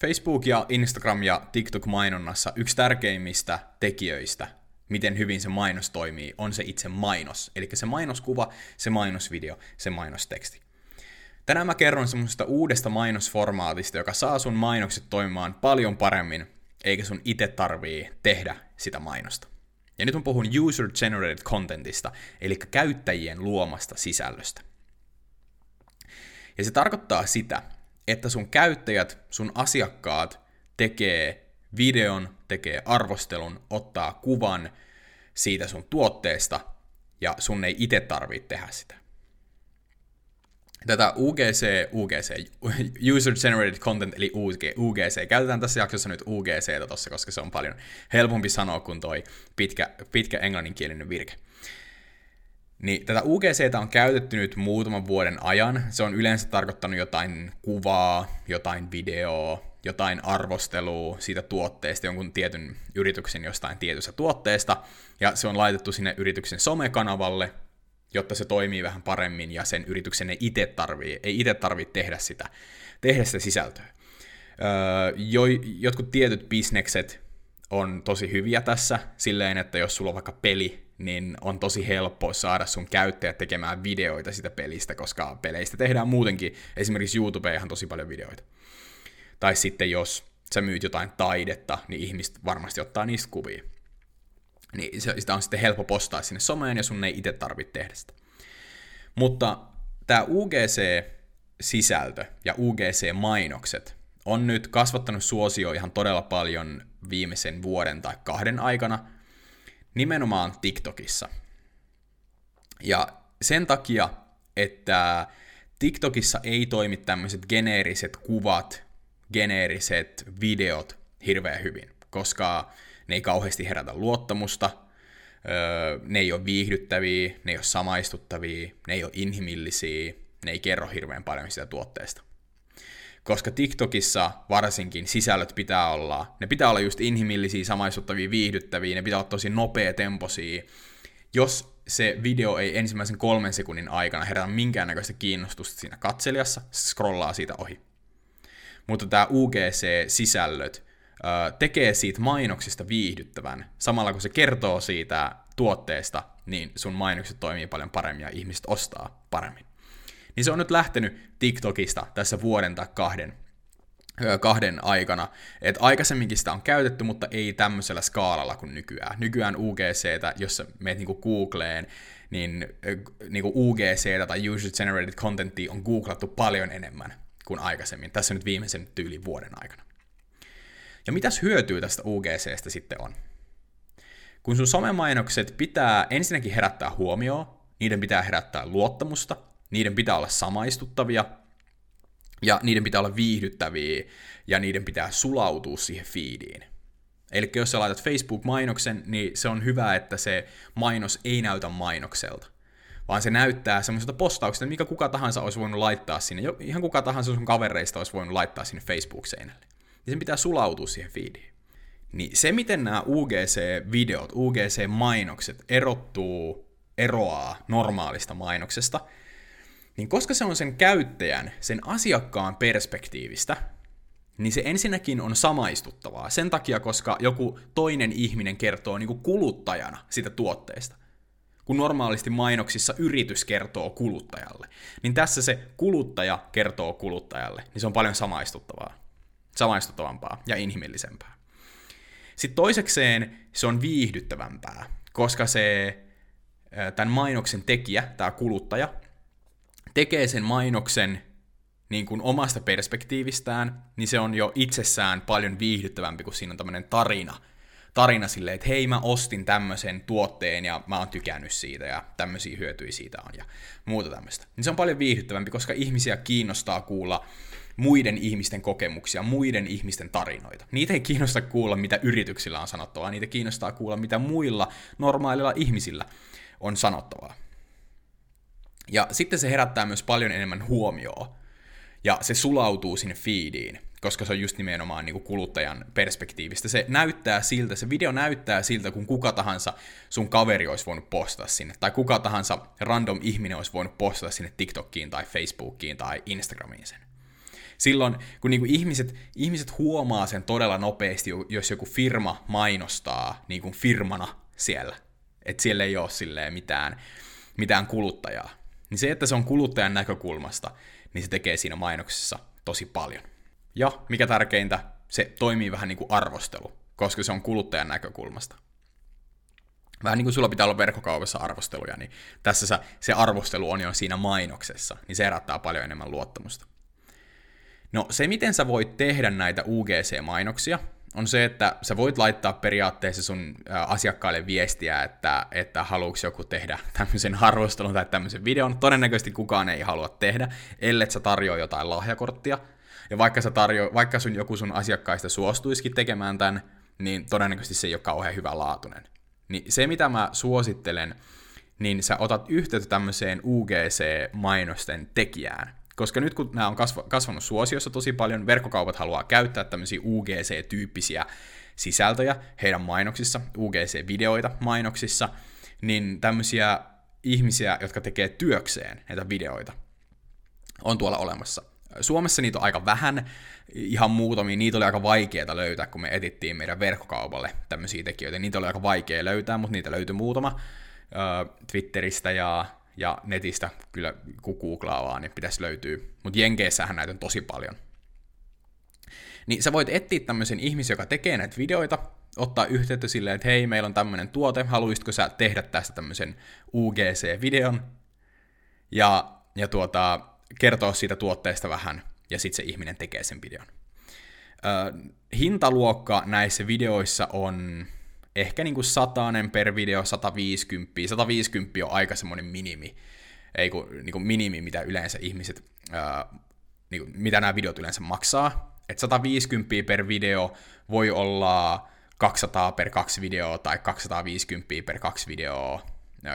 Facebook ja Instagram ja TikTok-mainonnassa yksi tärkeimmistä tekijöistä, miten hyvin se mainos toimii, on se itse mainos. Eli se mainoskuva, se mainosvideo, se mainosteksti. Tänään mä kerron semmoisesta uudesta mainosformaatista, joka saa sun mainokset toimimaan paljon paremmin, eikä sun itse tarvii tehdä sitä mainosta. Ja nyt mä puhun user-generated contentista, eli käyttäjien luomasta sisällöstä. Ja se tarkoittaa sitä, että sun käyttäjät, sun asiakkaat tekee videon, tekee arvostelun, ottaa kuvan siitä sun tuotteesta, ja sun ei itse tarvitse tehdä sitä. Tätä UGC, UGC, User Generated Content, eli UGC, käytetään tässä jaksossa nyt UGC tossa, koska se on paljon helpompi sanoa kuin toi pitkä, pitkä englanninkielinen virke. Niin tätä UGC on käytetty nyt muutaman vuoden ajan. Se on yleensä tarkoittanut jotain kuvaa, jotain videoa, jotain arvostelua siitä tuotteesta, jonkun tietyn yrityksen jostain tietystä tuotteesta, ja se on laitettu sinne yrityksen somekanavalle, jotta se toimii vähän paremmin, ja sen yrityksen ei itse tarvii, ei itse tarvii tehdä sitä, tehdä sitä sisältöä. Öö, jo, jotkut tietyt bisnekset on tosi hyviä tässä, silleen, että jos sulla on vaikka peli, niin on tosi helppo saada sun käyttäjät tekemään videoita sitä pelistä, koska peleistä tehdään muutenkin, esimerkiksi YouTube ihan tosi paljon videoita. Tai sitten jos sä myyt jotain taidetta, niin ihmiset varmasti ottaa niistä kuvia. Niin sitä on sitten helppo postaa sinne someen ja sun ei itse tarvitse tehdä sitä. Mutta tämä UGC-sisältö ja UGC-mainokset on nyt kasvattanut suosio ihan todella paljon viimeisen vuoden tai kahden aikana, nimenomaan TikTokissa. Ja sen takia, että TikTokissa ei toimi tämmöiset geneeriset kuvat, geneeriset videot hirveän hyvin, koska ne ei kauheasti herätä luottamusta, ne ei ole viihdyttäviä, ne ei ole samaistuttavia, ne ei ole inhimillisiä, ne ei kerro hirveän paljon sitä tuotteesta koska TikTokissa varsinkin sisällöt pitää olla, ne pitää olla just inhimillisiä, samaistuttavia, viihdyttäviä, ne pitää olla tosi nopea temposia. Jos se video ei ensimmäisen kolmen sekunnin aikana herätä minkäännäköistä kiinnostusta siinä katselijassa, se scrollaa siitä ohi. Mutta tämä UGC-sisällöt tekee siitä mainoksista viihdyttävän. Samalla kun se kertoo siitä tuotteesta, niin sun mainokset toimii paljon paremmin ja ihmiset ostaa paremmin niin se on nyt lähtenyt TikTokista tässä vuoden tai kahden, kahden aikana. Et aikaisemminkin sitä on käytetty, mutta ei tämmöisellä skaalalla kuin nykyään. Nykyään UGC, jos sä meet niinku Googleen, niin niinku UGC tai User Generated Contentia on googlattu paljon enemmän kuin aikaisemmin. Tässä nyt viimeisen tyyli vuoden aikana. Ja mitäs hyötyä tästä UGCstä sitten on? Kun sun somemainokset pitää ensinnäkin herättää huomioon, niiden pitää herättää luottamusta, niiden pitää olla samaistuttavia, ja niiden pitää olla viihdyttäviä, ja niiden pitää sulautua siihen feediin. Eli jos sä laitat Facebook-mainoksen, niin se on hyvä, että se mainos ei näytä mainokselta, vaan se näyttää semmoiselta postauksesta, mikä kuka tahansa olisi voinut laittaa sinne, ihan kuka tahansa sun kavereista olisi voinut laittaa sinne Facebook-seinälle. Niin sen pitää sulautua siihen feediin. Niin se, miten nämä UGC-videot, UGC-mainokset erottuu, eroaa normaalista mainoksesta, niin koska se on sen käyttäjän, sen asiakkaan perspektiivistä, niin se ensinnäkin on samaistuttavaa. Sen takia, koska joku toinen ihminen kertoo niin kuin kuluttajana sitä tuotteesta. Kun normaalisti mainoksissa yritys kertoo kuluttajalle, niin tässä se kuluttaja kertoo kuluttajalle, niin se on paljon samaistuttavaa. Samaistuttavampaa ja inhimillisempää. Sitten toisekseen se on viihdyttävämpää, koska se tämän mainoksen tekijä, tämä kuluttaja, tekee sen mainoksen niin kuin omasta perspektiivistään, niin se on jo itsessään paljon viihdyttävämpi, kuin siinä on tämmöinen tarina. Tarina silleen, että hei mä ostin tämmöisen tuotteen ja mä oon tykännyt siitä ja tämmöisiä hyötyjä siitä on ja muuta tämmöistä. Niin se on paljon viihdyttävämpi, koska ihmisiä kiinnostaa kuulla muiden ihmisten kokemuksia, muiden ihmisten tarinoita. Niitä ei kiinnosta kuulla, mitä yrityksillä on sanottavaa, niitä kiinnostaa kuulla, mitä muilla normaalilla ihmisillä on sanottavaa. Ja sitten se herättää myös paljon enemmän huomioon. Ja se sulautuu sinne feediin, koska se on just nimenomaan niin kuin kuluttajan perspektiivistä. Se näyttää siltä, se video näyttää siltä, kun kuka tahansa sun kaveri olisi voinut postata sinne, tai kuka tahansa random ihminen olisi voinut postata sinne TikTokiin tai Facebookiin tai Instagramiin sen. Silloin, kun niinku ihmiset, ihmiset huomaa sen todella nopeasti, jos joku firma mainostaa niinku firmana siellä, että siellä ei ole silleen mitään, mitään kuluttajaa, niin se, että se on kuluttajan näkökulmasta, niin se tekee siinä mainoksessa tosi paljon. Ja mikä tärkeintä, se toimii vähän niin kuin arvostelu, koska se on kuluttajan näkökulmasta. Vähän niin kuin sulla pitää olla verkkokaupassa arvosteluja, niin tässä se arvostelu on jo siinä mainoksessa, niin se herättää paljon enemmän luottamusta. No se, miten sä voit tehdä näitä UGC-mainoksia, on se, että sä voit laittaa periaatteessa sun asiakkaille viestiä, että, että haluuks joku tehdä tämmöisen arvostelun tai tämmöisen videon. Todennäköisesti kukaan ei halua tehdä, ellei sä tarjoa jotain lahjakorttia. Ja vaikka, sä tarjo, vaikka sun, joku sun asiakkaista suostuisikin tekemään tämän, niin todennäköisesti se ei ole kauhean hyvä laatunen. Niin se, mitä mä suosittelen, niin sä otat yhteyttä tämmöiseen UGC-mainosten tekijään. Koska nyt kun nämä on kasvanut suosiossa tosi paljon, verkkokaupat haluaa käyttää tämmöisiä UGC-tyyppisiä sisältöjä heidän mainoksissa, UGC-videoita mainoksissa, niin tämmöisiä ihmisiä, jotka tekee työkseen näitä videoita, on tuolla olemassa. Suomessa niitä on aika vähän, ihan muutamia, niitä oli aika vaikeaa löytää, kun me etittiin meidän verkkokaupalle tämmöisiä tekijöitä. Niitä oli aika vaikea löytää, mutta niitä löytyi muutama Twitteristä ja ja netistä kyllä kun googlaa vaan, niin pitäisi löytyä. Mutta Jenkeissähän näitä on tosi paljon. Niin sä voit etsiä tämmöisen ihmisen, joka tekee näitä videoita, ottaa yhteyttä silleen, että hei, meillä on tämmöinen tuote, haluaisitko sä tehdä tästä tämmöisen UGC-videon, ja, ja tuota, kertoa siitä tuotteesta vähän, ja sitten se ihminen tekee sen videon. Ö, hintaluokka näissä videoissa on ehkä niinku satanen per video, 150. 150 on aika semmoinen minimi, ei kun, niinku minimi, mitä yleensä ihmiset, ää, niinku, mitä nämä videot yleensä maksaa. Et 150 per video voi olla 200 per kaksi videoa tai 250 per kaksi videoa.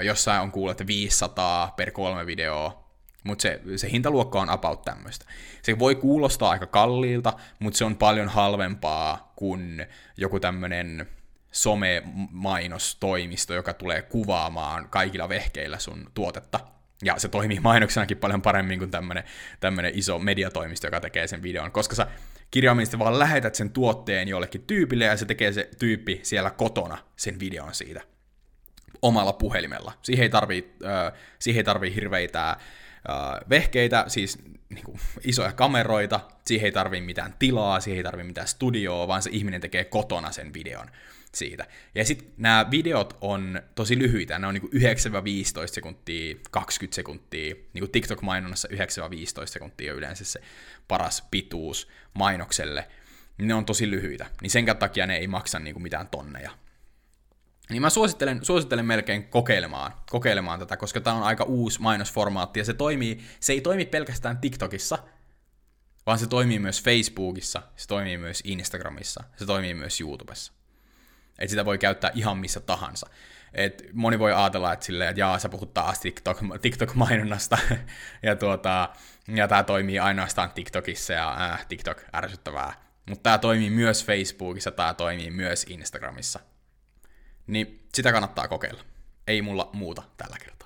Jossain on kuullut, että 500 per kolme videoa, mutta se, se hintaluokka on about tämmöistä. Se voi kuulostaa aika kalliilta, mutta se on paljon halvempaa kuin joku tämmöinen some-mainostoimisto, joka tulee kuvaamaan kaikilla vehkeillä sun tuotetta. Ja se toimii mainoksenakin paljon paremmin kuin tämmönen, tämmönen iso mediatoimisto, joka tekee sen videon, koska sä kirjaimellisesti vaan lähetät sen tuotteen jollekin tyypille ja se tekee se tyyppi siellä kotona sen videon siitä omalla puhelimella. Siihen ei tarvii, äh, siihen ei tarvii hirveitä äh, vehkeitä, siis niin kuin, isoja kameroita, siihen ei tarvii mitään tilaa, siihen ei tarvii mitään studioa, vaan se ihminen tekee kotona sen videon siitä. Ja sitten nämä videot on tosi lyhyitä, ne on niinku 9-15 sekuntia, 20 sekuntia, niinku TikTok-mainonnassa 9-15 sekuntia on yleensä se paras pituus mainokselle, ne on tosi lyhyitä, niin sen takia ne ei maksa niinku mitään tonneja. Niin mä suosittelen, suosittelen melkein kokeilemaan, kokeilemaan tätä, koska tämä on aika uusi mainosformaatti, ja se, toimii, se ei toimi pelkästään TikTokissa, vaan se toimii myös Facebookissa, se toimii myös Instagramissa, se toimii myös YouTubessa. Että sitä voi käyttää ihan missä tahansa. Et moni voi ajatella, että, silleen, että jaa, sä puhut taas TikTok, TikTok-mainonnasta, ja, tuota, ja tämä toimii ainoastaan TikTokissa, ja äh, TikTok ärsyttävää. Mutta tämä toimii myös Facebookissa, tämä toimii myös Instagramissa. Niin sitä kannattaa kokeilla. Ei mulla muuta tällä kertaa.